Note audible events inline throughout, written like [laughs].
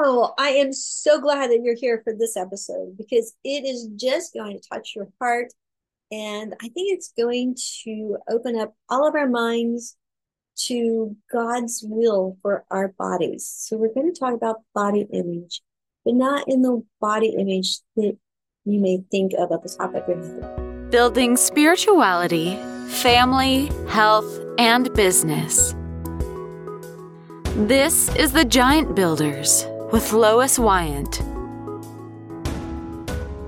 Oh, I am so glad that you're here for this episode because it is just going to touch your heart. And I think it's going to open up all of our minds to God's will for our bodies. So we're going to talk about body image, but not in the body image that you may think of at the top of your head. Building spirituality, family, health, and business. This is the Giant Builders with Lois Wyant.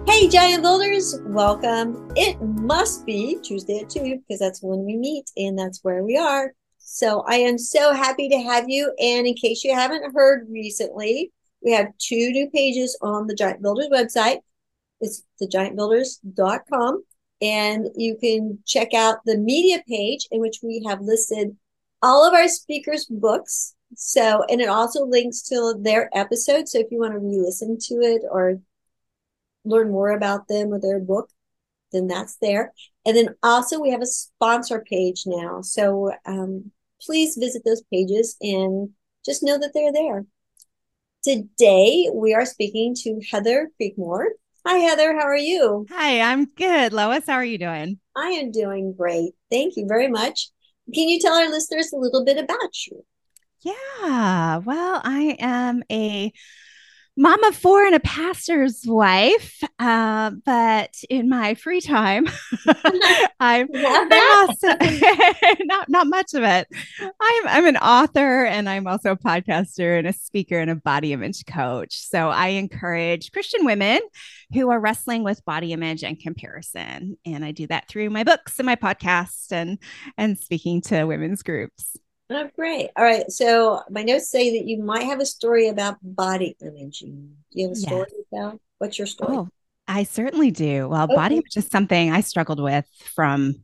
Hey, Giant Builders, welcome. It must be Tuesday at 2 because that's when we meet and that's where we are. So I am so happy to have you. And in case you haven't heard recently, we have two new pages on the Giant Builders website. It's thegiantbuilders.com. And you can check out the media page in which we have listed all of our speakers' books so, and it also links to their episode. So if you want to re listen to it or learn more about them or their book, then that's there. And then also we have a sponsor page now. So um, please visit those pages and just know that they're there. Today we are speaking to Heather Creekmore. Hi, Heather. How are you? Hi, I'm good. Lois, how are you doing? I am doing great. Thank you very much. Can you tell our listeners a little bit about you? Yeah. Well, I am a mom of four and a pastor's wife. Uh, but in my free time, [laughs] [laughs] I'm, I'm also, [laughs] not not much of it. I'm I'm an author and I'm also a podcaster and a speaker and a body image coach. So I encourage Christian women who are wrestling with body image and comparison, and I do that through my books and my podcast and and speaking to women's groups. Oh, great. All right. So my notes say that you might have a story about body imaging. Do you have a story about what's your story? Oh, I certainly do. Well, okay. body image is something I struggled with from,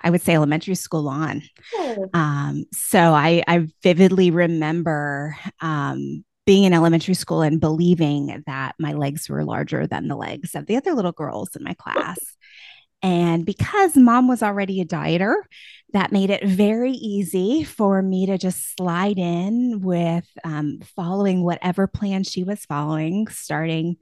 I would say, elementary school on. Oh. Um, so I, I vividly remember um, being in elementary school and believing that my legs were larger than the legs of the other little girls in my class. And because mom was already a dieter, that made it very easy for me to just slide in with um, following whatever plan she was following, starting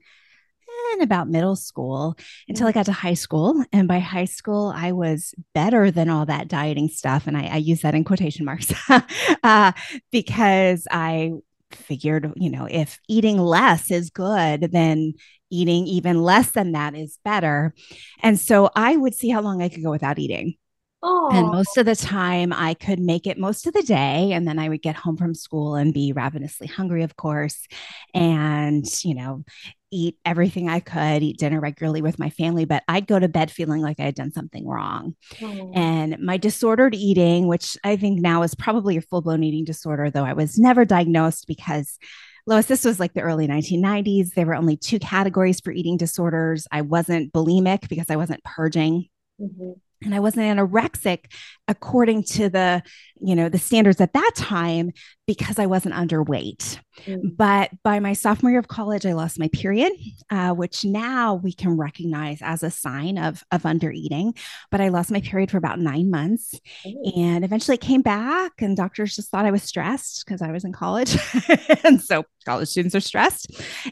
in about middle school until I got to high school. And by high school, I was better than all that dieting stuff. And I, I use that in quotation marks [laughs] uh, because I figured, you know, if eating less is good, then eating even less than that is better. And so I would see how long I could go without eating. And most of the time, I could make it most of the day. And then I would get home from school and be ravenously hungry, of course, and, you know, eat everything I could, eat dinner regularly with my family. But I'd go to bed feeling like I had done something wrong. Oh. And my disordered eating, which I think now is probably a full blown eating disorder, though I was never diagnosed because. Lois, this was like the early 1990s. There were only two categories for eating disorders. I wasn't bulimic because I wasn't purging. Mm-hmm and I wasn't anorexic according to the, you know, the standards at that time because I wasn't underweight. Mm. But by my sophomore year of college, I lost my period, uh, which now we can recognize as a sign of, of under eating. But I lost my period for about nine months mm. and eventually came back, and doctors just thought I was stressed because I was in college. [laughs] and so college students are stressed.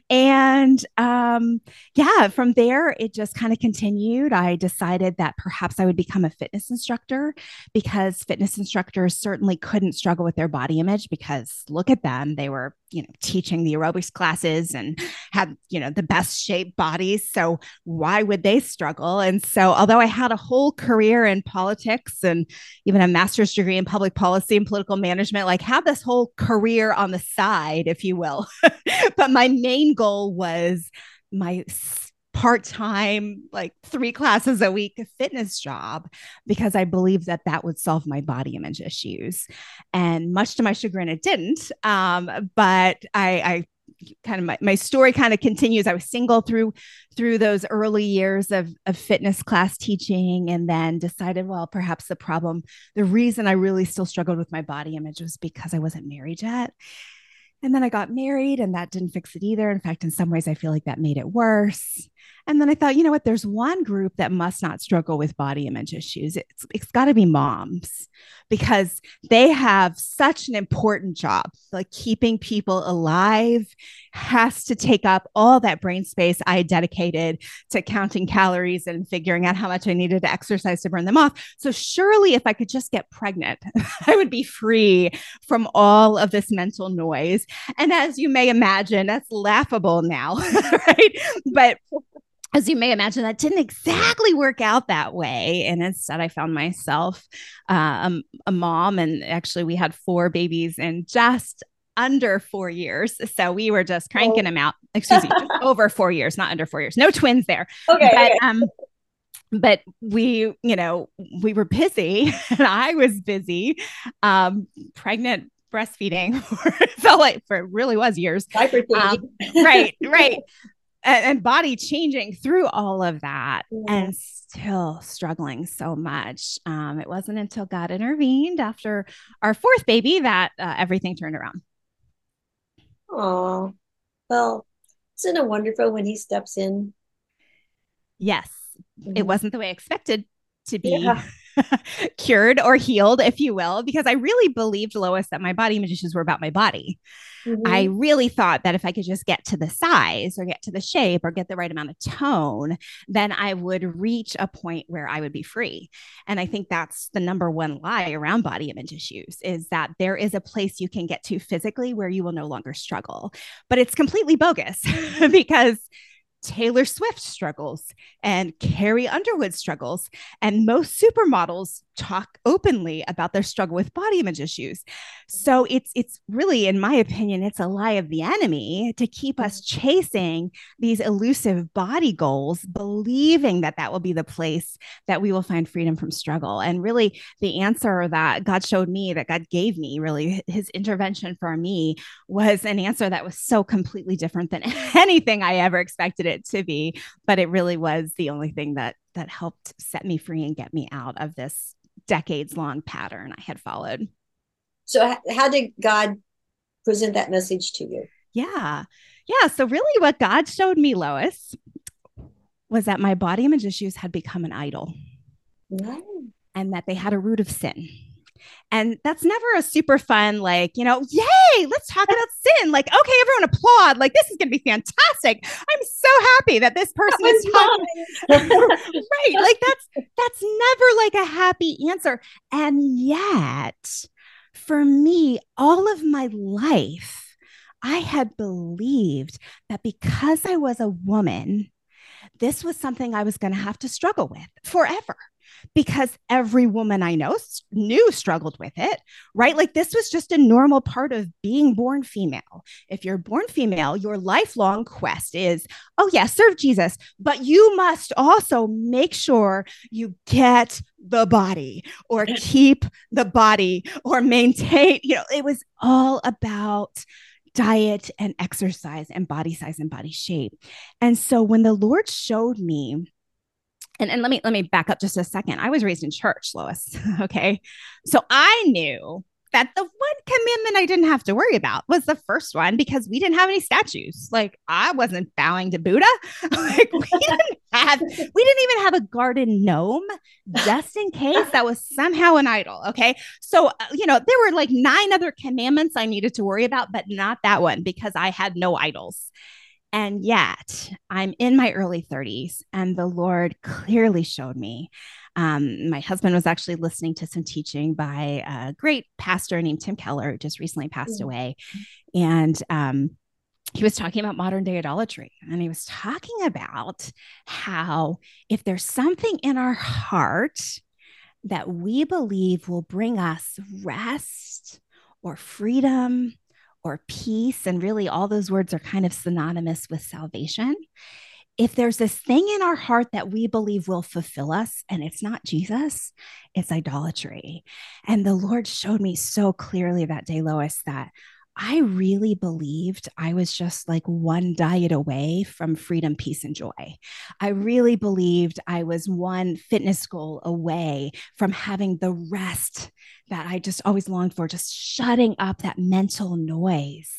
And um, yeah, from there, it just kind of continued. I decided that perhaps I would become a fitness instructor because fitness instructors certainly couldn't struggle with their body image because look at them. They were you know teaching the aerobics classes and had you know the best shaped bodies so why would they struggle? And so although i had a whole career in politics and even a master's degree in public policy and political management like had this whole career on the side if you will. [laughs] But my main goal was my part time, like three classes a week fitness job because I believed that that would solve my body image issues. And much to my chagrin, it didn't. Um, but I, I kind of my, my story kind of continues i was single through through those early years of, of fitness class teaching and then decided well perhaps the problem the reason i really still struggled with my body image was because i wasn't married yet and then I got married and that didn't fix it either. In fact, in some ways, I feel like that made it worse. And then I thought, you know what? There's one group that must not struggle with body image issues. It's, it's got to be moms because they have such an important job. Like keeping people alive has to take up all that brain space I dedicated to counting calories and figuring out how much I needed to exercise to burn them off. So, surely, if I could just get pregnant, [laughs] I would be free from all of this mental noise. And as you may imagine, that's laughable now, [laughs] right? But as you may imagine, that didn't exactly work out that way. And instead, I found myself uh, a, a mom. And actually, we had four babies in just under four years. So we were just cranking oh. them out. Excuse me, [laughs] over four years, not under four years. No twins there. Okay. But, um, but we, you know, we were busy [laughs] and I was busy, um, pregnant, breastfeeding [laughs] for felt like for it really was years. Um, right, right and, and body changing through all of that and still struggling so much. Um, it wasn't until God intervened after our fourth baby that uh, everything turned around. Oh, well, isn't it wonderful when he steps in? Yes, mm-hmm. it wasn't the way I expected to be. Yeah. [laughs] cured or healed, if you will, because I really believed, Lois, that my body image issues were about my body. Mm-hmm. I really thought that if I could just get to the size or get to the shape or get the right amount of tone, then I would reach a point where I would be free. And I think that's the number one lie around body image issues is that there is a place you can get to physically where you will no longer struggle. But it's completely bogus [laughs] because Taylor Swift struggles and Carrie Underwood struggles. And most supermodels talk openly about their struggle with body image issues. So it's it's really, in my opinion, it's a lie of the enemy to keep us mm-hmm. chasing these elusive body goals, believing that that will be the place that we will find freedom from struggle. And really, the answer that God showed me, that God gave me, really, His intervention for me was an answer that was so completely different than [laughs] anything I ever expected it to be. But it really was the only thing that that helped set me free and get me out of this decades long pattern I had followed. So, how did God present that message to you? Yeah. Yeah. So, really, what God showed me, Lois, was that my body image issues had become an idol and that they had a root of sin. And that's never a super fun, like, you know, yay, let's talk about sin. Like, okay, everyone applaud. Like, this is going to be fantastic. I'm so happy that this person that is talking. [laughs] right. Like, that's, that's never like a happy answer. And yet, for me, all of my life, I had believed that because I was a woman, this was something I was going to have to struggle with forever because every woman I know knew struggled with it, right? Like this was just a normal part of being born female. If you're born female, your lifelong quest is, oh, yeah, serve Jesus, but you must also make sure you get the body or keep the body or maintain, you know, it was all about diet and exercise and body size and body shape. And so when the Lord showed me and, and let me let me back up just a second. I was raised in church, Lois. [laughs] okay. So I knew that the one commandment I didn't have to worry about was the first one because we didn't have any statues. Like I wasn't bowing to Buddha. [laughs] like we didn't have, we didn't even have a garden gnome just in case that was somehow an idol. Okay. So, uh, you know, there were like nine other commandments I needed to worry about, but not that one because I had no idols. And yet, I'm in my early 30s, and the Lord clearly showed me. Um, my husband was actually listening to some teaching by a great pastor named Tim Keller, who just recently passed mm-hmm. away. And um, he was talking about modern day idolatry. And he was talking about how if there's something in our heart that we believe will bring us rest or freedom or peace, and really all those words are kind of synonymous with salvation. If there's this thing in our heart that we believe will fulfill us, and it's not Jesus, it's idolatry. And the Lord showed me so clearly that day, Lois, that I really believed I was just like one diet away from freedom, peace, and joy. I really believed I was one fitness goal away from having the rest that I just always longed for, just shutting up that mental noise.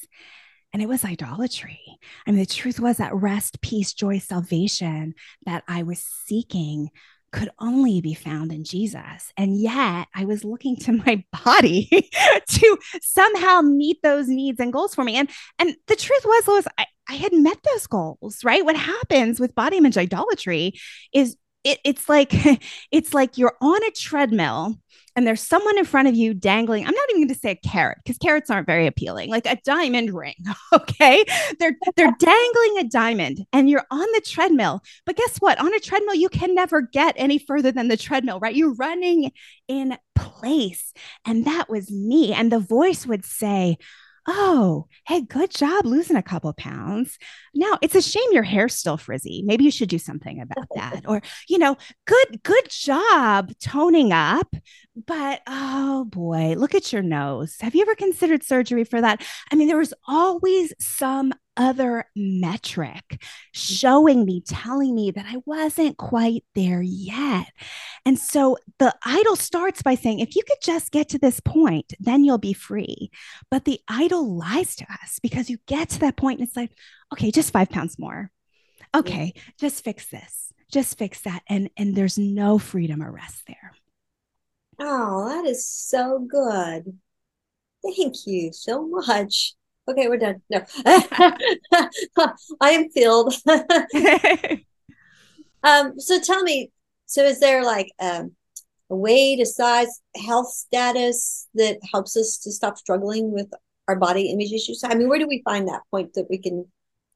And it was idolatry. I mean, the truth was that rest, peace, joy, salvation that I was seeking could only be found in Jesus. And yet I was looking to my [laughs] body to somehow meet those needs and goals for me. And and the truth was, Lois, I, I had met those goals, right? What happens with body image idolatry is it, it's like [laughs] it's like you're on a treadmill and there's someone in front of you dangling i'm not even going to say a carrot because carrots aren't very appealing like a diamond ring [laughs] okay? They're they're [laughs] dangling a diamond and you're on the treadmill but guess what? On a treadmill you can never get any further than the treadmill right? You're running in place and that was me and the voice would say oh, hey, good job losing a couple pounds. Now it's a shame your hair's still frizzy. Maybe you should do something about that. [laughs] Or, you know, good, good job toning up. But oh boy, look at your nose. Have you ever considered surgery for that? I mean, there was always some other metric mm-hmm. showing me, telling me that I wasn't quite there yet. And so the idol starts by saying, if you could just get to this point, then you'll be free. But the idol lies to us because you get to that point and it's like, okay, just five pounds more. Okay, just fix this, just fix that. And, and there's no freedom or rest there. Oh, that is so good. Thank you so much. Okay, we're done. No, [laughs] I am filled. [laughs] [laughs] um, so tell me, so is there like um, a way to size health status that helps us to stop struggling with our body image issues? I mean, where do we find that point that we can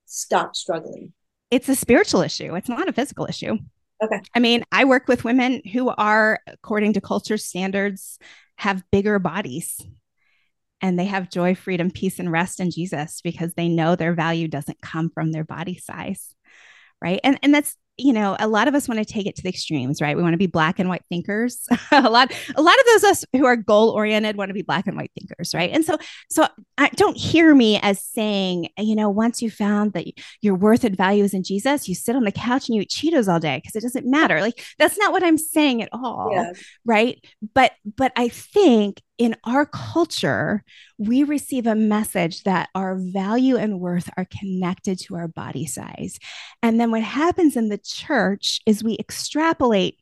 stop struggling? It's a spiritual issue. It's not a physical issue. Okay. I mean, I work with women who are, according to culture standards, have bigger bodies and they have joy, freedom, peace, and rest in Jesus because they know their value doesn't come from their body size. Right. And, and that's you know, a lot of us want to take it to the extremes, right? We want to be black and white thinkers. [laughs] a lot, a lot of those us who are goal oriented want to be black and white thinkers, right? And so, so I don't hear me as saying, you know, once you found that your worth and value is in Jesus, you sit on the couch and you eat Cheetos all day because it doesn't matter. Like that's not what I'm saying at all, yeah. right? But, but I think in our culture, we receive a message that our value and worth are connected to our body size. And then what happens in the church is we extrapolate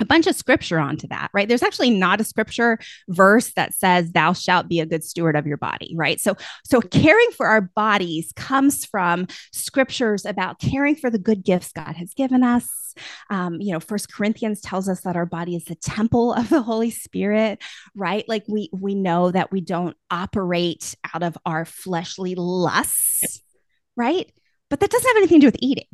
a bunch of scripture onto that, right? There's actually not a scripture verse that says thou shalt be a good steward of your body, right? So so caring for our bodies comes from scriptures about caring for the good gifts God has given us. Um, you know, First Corinthians tells us that our body is the temple of the Holy Spirit, right? Like we we know that we don't operate out of our fleshly lusts, right? But that doesn't have anything to do with eating.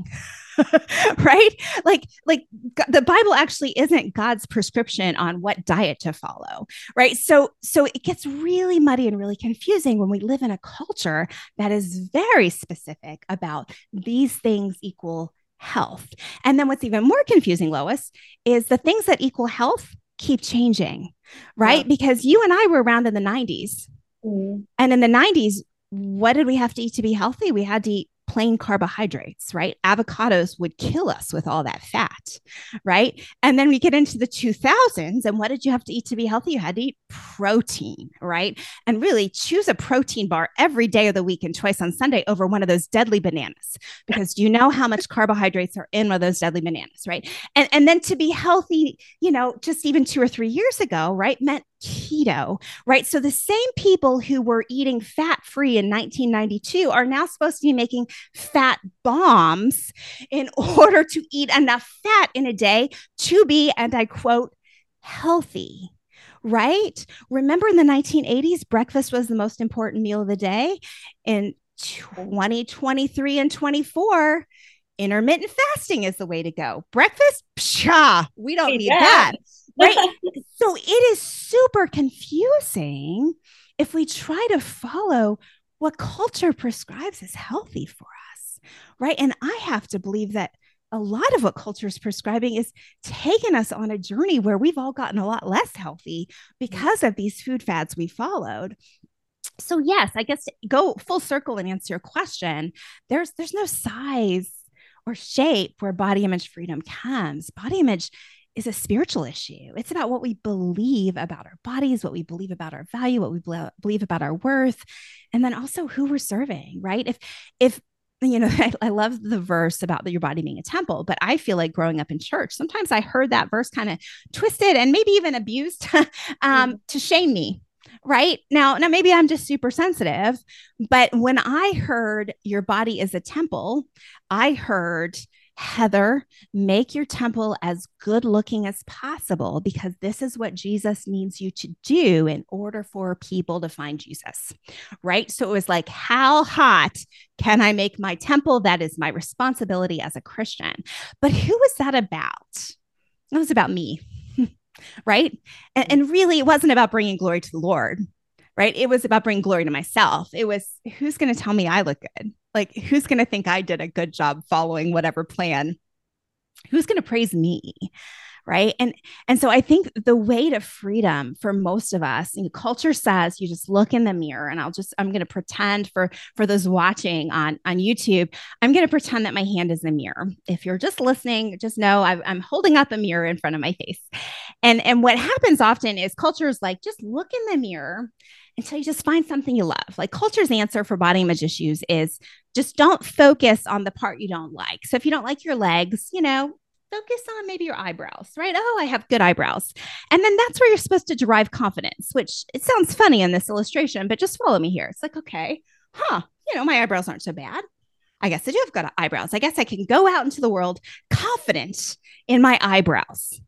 [laughs] right like like the bible actually isn't god's prescription on what diet to follow right so so it gets really muddy and really confusing when we live in a culture that is very specific about these things equal health and then what's even more confusing lois is the things that equal health keep changing right yeah. because you and i were around in the 90s mm. and in the 90s what did we have to eat to be healthy we had to eat plain carbohydrates, right? Avocados would kill us with all that fat, right? And then we get into the 2000s, and what did you have to eat to be healthy? You had to eat protein, right? And really choose a protein bar every day of the week and twice on Sunday over one of those deadly bananas, because you know how much carbohydrates are in one of those deadly bananas, right? And, and then to be healthy, you know, just even two or three years ago, right, meant keto, right? So the same people who were eating fat free in 1992 are now supposed to be making fat bombs in [laughs] order to eat enough fat in a day to be, and I quote, healthy. Right? Remember in the 1980s, breakfast was the most important meal of the day. In 2023 and 24, intermittent fasting is the way to go. Breakfast, pshaw, we don't need that right? so it is super confusing if we try to follow what culture prescribes as healthy for us, right? And I have to believe that a lot of what culture is prescribing is taking us on a journey where we've all gotten a lot less healthy because of these food fads we followed so yes i guess go full circle and answer your question there's there's no size or shape where body image freedom comes body image is a spiritual issue. It's about what we believe about our bodies, what we believe about our value, what we believe about our worth, and then also who we're serving, right? If if you know, [laughs] I, I, love the verse about the, your body being a temple, but I feel like growing up in church, sometimes I heard that verse kind of twisted and maybe even abused [laughs] um, mm-hmm. to shame me. Right now, now maybe I'm just super sensitive, but when I heard your body is a temple, I heard Heather, make your temple as good looking as possible because this is what Jesus needs you to do in order for people to find Jesus. Right. So it was like, how hot can I make my temple? That is my responsibility as a Christian. But who was that about? It was about me. [laughs] right. And, and really, it wasn't about bringing glory to the Lord right? It was about bringing glory to myself. It was who's going to tell me I look good? Like, who's going to think I did a good job following whatever plan? Who's going to praise me? right and and so i think the way to freedom for most of us know, culture says you just look in the mirror and i'll just i'm going to pretend for for those watching on on youtube i'm going to pretend that my hand is a mirror if you're just listening just know i am holding up a mirror in front of my face and and what happens often is culture is like just look in the mirror until you just find something you love. Like culture's answer for body image issues is just don't focus on the part you don't like. So if you don't like your legs, you know, focus on maybe your eyebrows, right? Oh, I have good eyebrows. And then that's where you're supposed to derive confidence, which it sounds funny in this illustration, but just follow me here. It's like, okay, huh, you know, my eyebrows aren't so bad. I guess I do have good eyebrows. I guess I can go out into the world confident in my eyebrows.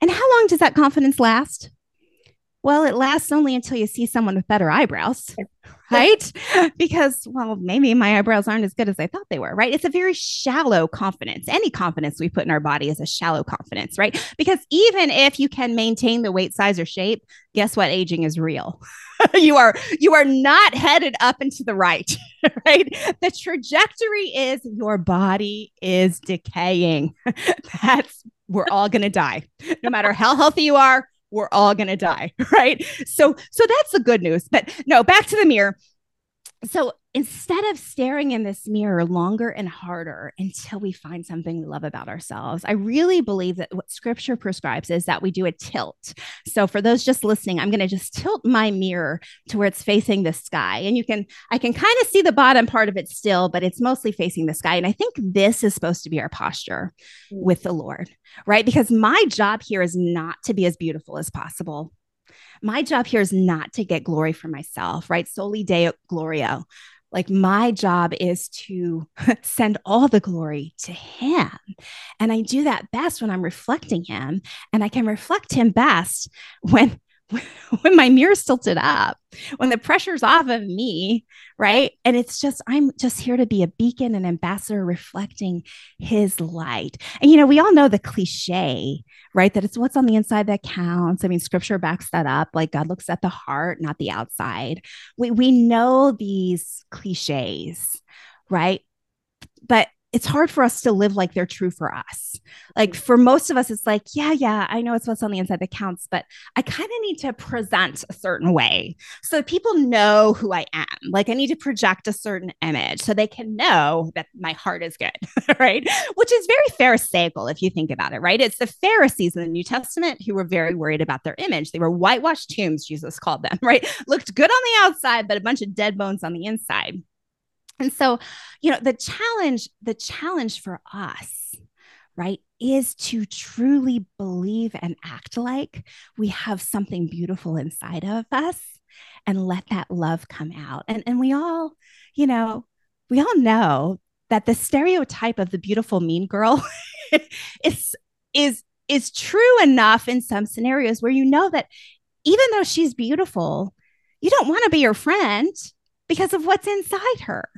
And how long does that confidence last? Well, it lasts only until you see someone with better eyebrows, right? [laughs] because, well, maybe my eyebrows aren't as good as I thought they were, right? It's a very shallow confidence. Any confidence we put in our body is a shallow confidence, right? Because even if you can maintain the weight, size, or shape, guess what? Aging is real. [laughs] you are you are not headed up and to the right, [laughs] right? The trajectory is your body is decaying. That's we're all going to die. No matter how healthy you are, we're all going to die [laughs] right? So so that's the good news. But no back to the mirror. So instead of staring in this mirror longer and harder until we find something we love about ourselves, I really believe that what scripture prescribes is that we do a tilt. So for those just listening, I'm going to just tilt my mirror to where it's facing the sky. And you can, I can kind of see the bottom part of it still, but it's mostly facing the sky. And I think this is supposed to be our posture mm. with the Lord, right? Because my job here is not to be as beautiful as possible my job here is not to get glory for myself, right? Soli Deo Gloria. Like my job is to [laughs] send all the glory to him. And I do that best when I'm reflecting him. And I can reflect him best [laughs] when [laughs] when my mirror's tilted up, when the pressure's off of me, right? And it's just, I'm just here to be a beacon, an ambassador reflecting his light. And, you know, we all know the cliche, right? That it's what's on the inside that counts. I mean, scripture backs that up. Like God looks at the heart, not the outside. We, we know these cliches, right? But it's hard for us to live like they're true for us. Like mm. for most of us, it's like, yeah, yeah, I know it's what's on the inside that counts, but I kind of need to present a certain way so people know who I am. Like I need to project a certain image so they can know that my heart is good, [laughs] right? Which is very Pharisaical if you think about it, right? It's the Pharisees in the New Testament who were very worried about their image. They were whitewashed tombs, Jesus called them, [laughs] right? Looked good on the outside, but a bunch of dead bones on the inside. And so, you know, the challenge, the challenge for us, right, is to truly believe and act like we have something beautiful inside of us and let that love come out. And and we all, you know, we all know that the stereotype of the beautiful mean girl [laughs] is is is true enough in some scenarios where you know that even though she's beautiful, you don't want to be her friend because of what's inside her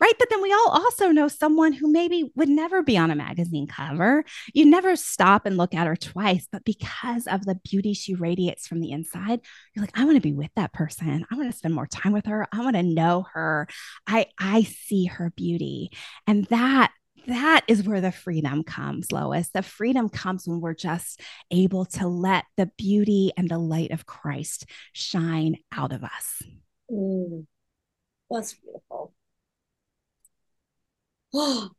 right? But then we all also know someone who maybe would never be on a magazine cover. You never stop and look at her twice, but because of the beauty she radiates from the inside, you're like, I want to be with that person. I want to spend more time with her. I want to know her. I I see her beauty. And that that is where the freedom comes, Lois. The freedom comes when we're just able to let the beauty and the light of Christ shine out of us. Mm, that's beautiful. [gasps] all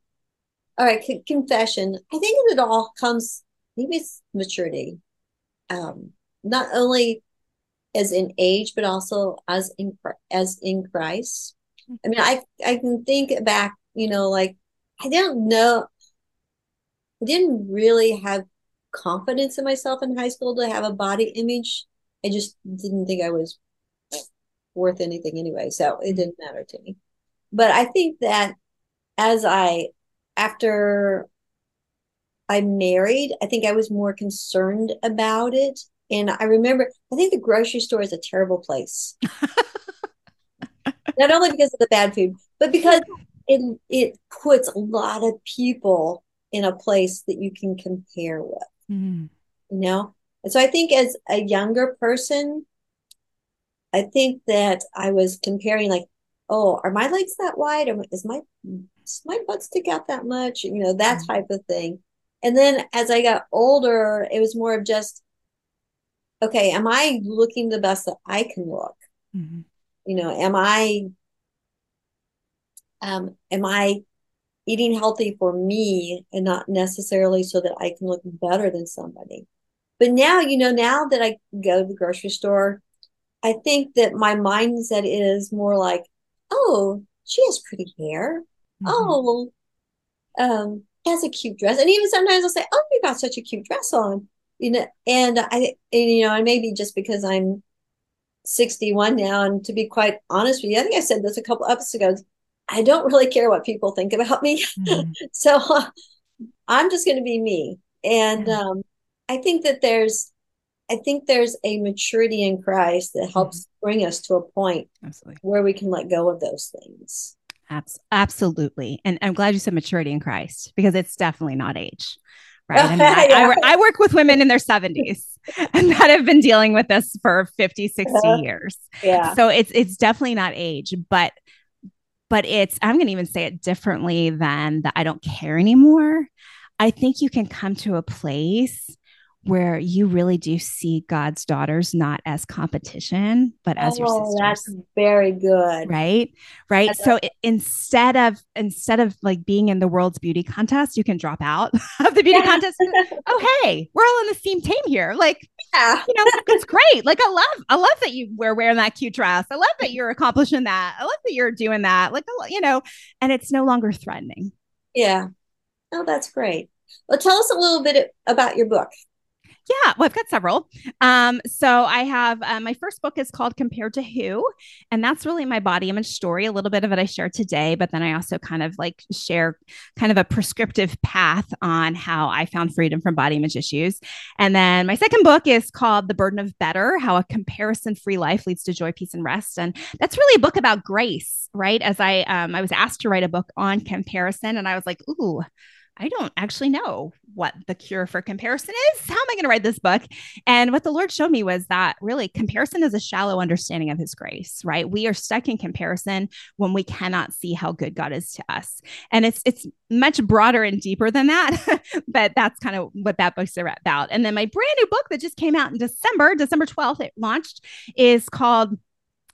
right, c- confession. I think it all comes, maybe it's maturity. Um, not only as in age, but also as in as in Christ. I mean, I I can think back you know, like I don't know. I didn't really have confidence in myself in high school to have a body image. I just didn't think I was worth anything anyway. So it didn't matter to me. But I think that as I, after I married, I think I was more concerned about it. And I remember, I think the grocery store is a terrible place. [laughs] Not only because of the bad food, but because it it puts a lot of people in a place that you can compare with. Mm. You know? And so I think as a younger person, I think that I was comparing like, oh, are my legs that wide? Or is my does my butt stick out that much? You know, that mm. type of thing. And then as I got older, it was more of just, okay, am I looking the best that I can look? Mm-hmm. You know, am I um, am I eating healthy for me and not necessarily so that I can look better than somebody? But now, you know, now that I go to the grocery store, I think that my mindset is more like, oh, she has pretty hair. Mm-hmm. Oh, um, has a cute dress. And even sometimes I'll say, oh, you got such a cute dress on. You know, and I, and, you know, and maybe just because I'm 61 now, and to be quite honest with you, I think I said this a couple episodes ago. I don't really care what people think about me. Mm-hmm. [laughs] so uh, I'm just going to be me. And yeah. um, I think that there's, I think there's a maturity in Christ that helps mm-hmm. Bring us to a point Absolutely. where we can let go of those things. Absolutely. And I'm glad you said maturity in Christ because it's definitely not age. Right. I, mean, I, [laughs] yeah. I, I, work with women in their 70s [laughs] and that have been dealing with this for 50, 60 uh-huh. years. Yeah. So it's it's definitely not age, but but it's i'm going to even say it differently than that i don't care anymore i think you can come to a place where you really do see God's daughters not as competition, but as oh, your sisters. Oh, that's very good. Right. Right. That's so instead of instead of like being in the world's beauty contest, you can drop out [laughs] of the beauty yeah. contest. oh, hey, we're all on the same team here. Like, yeah, you know, it's great. Like I love, I love that you were wearing that cute dress. I love that you're accomplishing that. I love that you're doing that. Like, you know, and it's no longer threatening. Yeah. Oh, that's great. Well, tell us a little bit about your book. Yeah, well, I've got several. Um, so I have uh, my first book is called Compared to Who, and that's really my body image story. A little bit of it I share today, but then I also kind of like share kind of a prescriptive path on how I found freedom from body image issues. And then my second book is called The Burden of Better: How a Comparison-Free Life Leads to Joy, Peace, and Rest. And that's really a book about grace, right? As I um, I was asked to write a book on comparison, and I was like, ooh I don't actually know what the cure for comparison is. How am I going to write this book? And what the Lord showed me was that really comparison is a shallow understanding of his grace, right? We are stuck in comparison when we cannot see how good God is to us. And it's it's much broader and deeper than that, [laughs] but that's kind of what that book's about. And then my brand new book that just came out in December, December 12th, it launched is called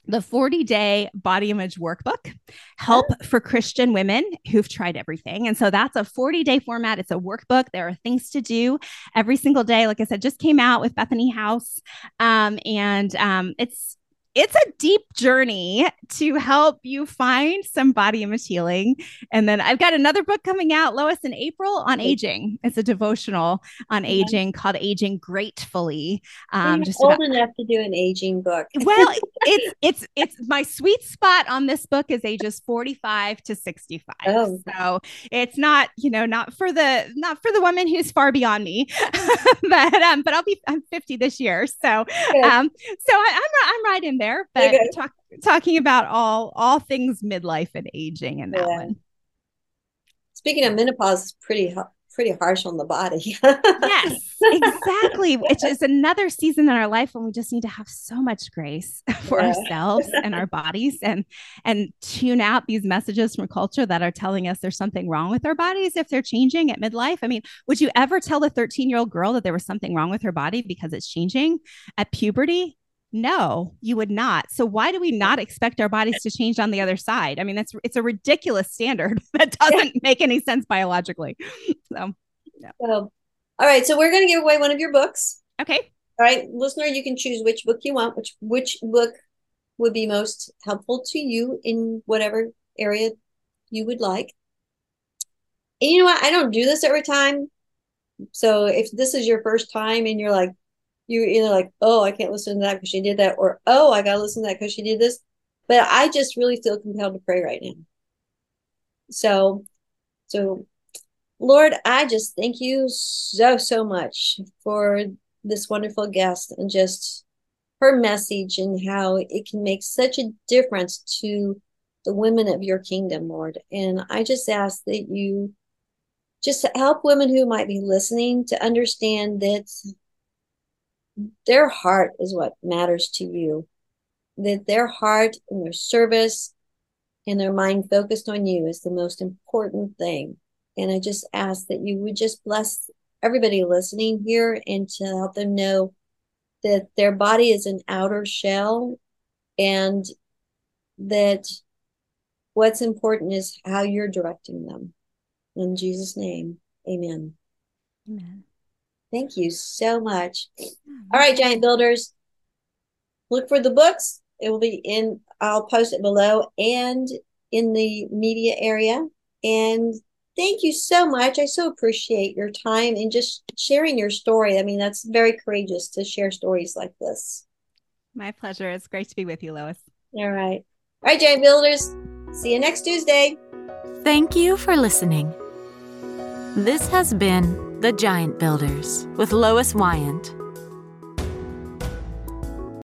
the 40 day body image workbook help for christian women who've tried everything. And so that's a 40 day format. It's a workbook. There are things to do every single day. Like i said just came out with bethany house um, and um, it's it's a deep journey to help you find some body image healing. And then I've got another book coming out, Lois, in April on aging. It's a devotional on aging called Aging Gratefully. Um, just old about- enough to do an aging book. [laughs] well, it's it's it's my sweet spot on this book is ages 45 to 65. Oh. So it's not, you know, not for the not for the woman who's far beyond me. [laughs] but um, but I'll be I'm 50 this year. So um, so I, I'm I'm right in there, [laughs] but talk, talking about all all things midlife and aging and that yeah. one. Speaking of menopause, is pretty pretty harsh on the body. [laughs] yes, exactly. Which is another season in our life when we just need to have so much grace [laughs] for yeah. ourselves and our bodies and and tune out these messages from culture that are telling us there's something wrong with our bodies if they're changing at midlife. I mean, would you ever tell the 13 year old girl that there was something wrong with her body because it's changing at puberty? No, you would not. So why do we not expect our bodies to change on the other side? I mean, that's it's a ridiculous standard [laughs] that doesn't make any sense biologically. [laughs] So, yeah. so all right. So we're going to give away one of your books. Okay. All right, listener, you can choose which book you want, which which book would be most helpful to you in whatever area you would like. and you know what? I don't do this every time. So if this is your first time and you're like, you're either like, oh, I can't listen to that because she did that, or oh, I got to listen to that because she did this. But I just really feel compelled to pray right now. So, so Lord, I just thank you so, so much for this wonderful guest and just her message and how it can make such a difference to the women of your kingdom, Lord. And I just ask that you just help women who might be listening to understand that their heart is what matters to you, that their heart and their service and their mind focused on you is the most important thing. And I just ask that you would just bless everybody listening here and to help them know that their body is an outer shell and that what's important is how you're directing them. In Jesus' name, amen. Amen. Thank you so much. All right, giant builders, look for the books. It will be in, I'll post it below and in the media area. And thank you so much. I so appreciate your time and just sharing your story. I mean, that's very courageous to share stories like this. My pleasure. It's great to be with you, Lois. All right. All right, giant builders. See you next Tuesday. Thank you for listening. This has been The Giant Builders with Lois Wyant.